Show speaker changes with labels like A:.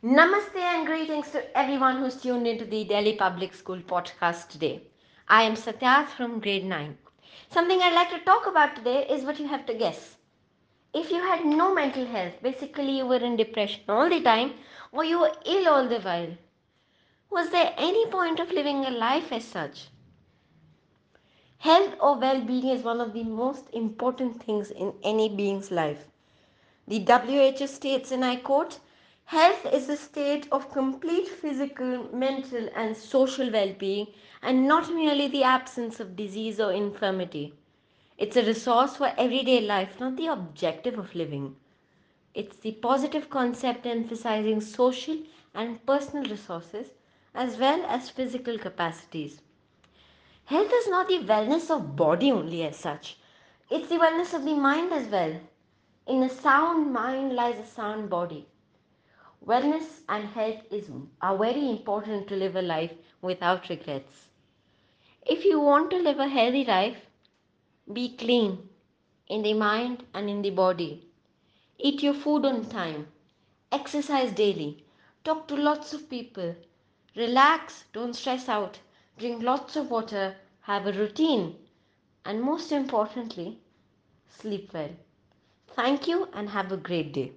A: Namaste and greetings to everyone who's tuned into the Delhi Public School podcast today. I am Satyarth from grade 9. Something I'd like to talk about today is what you have to guess. If you had no mental health, basically you were in depression all the time or you were ill all the while, was there any point of living a life as such? Health or well being is one of the most important things in any being's life. The WHO states, and I quote, Health is a state of complete physical, mental, and social well being, and not merely the absence of disease or infirmity. It's a resource for everyday life, not the objective of living. It's the positive concept emphasizing social and personal resources as well as physical capacities. Health is not the wellness of body only as such, it's the wellness of the mind as well. In a sound mind lies a sound body. Wellness and health is, are very important to live a life without regrets. If you want to live a healthy life, be clean in the mind and in the body. Eat your food on time. Exercise daily. Talk to lots of people. Relax, don't stress out. Drink lots of water. Have a routine. And most importantly, sleep well. Thank you and have a great day.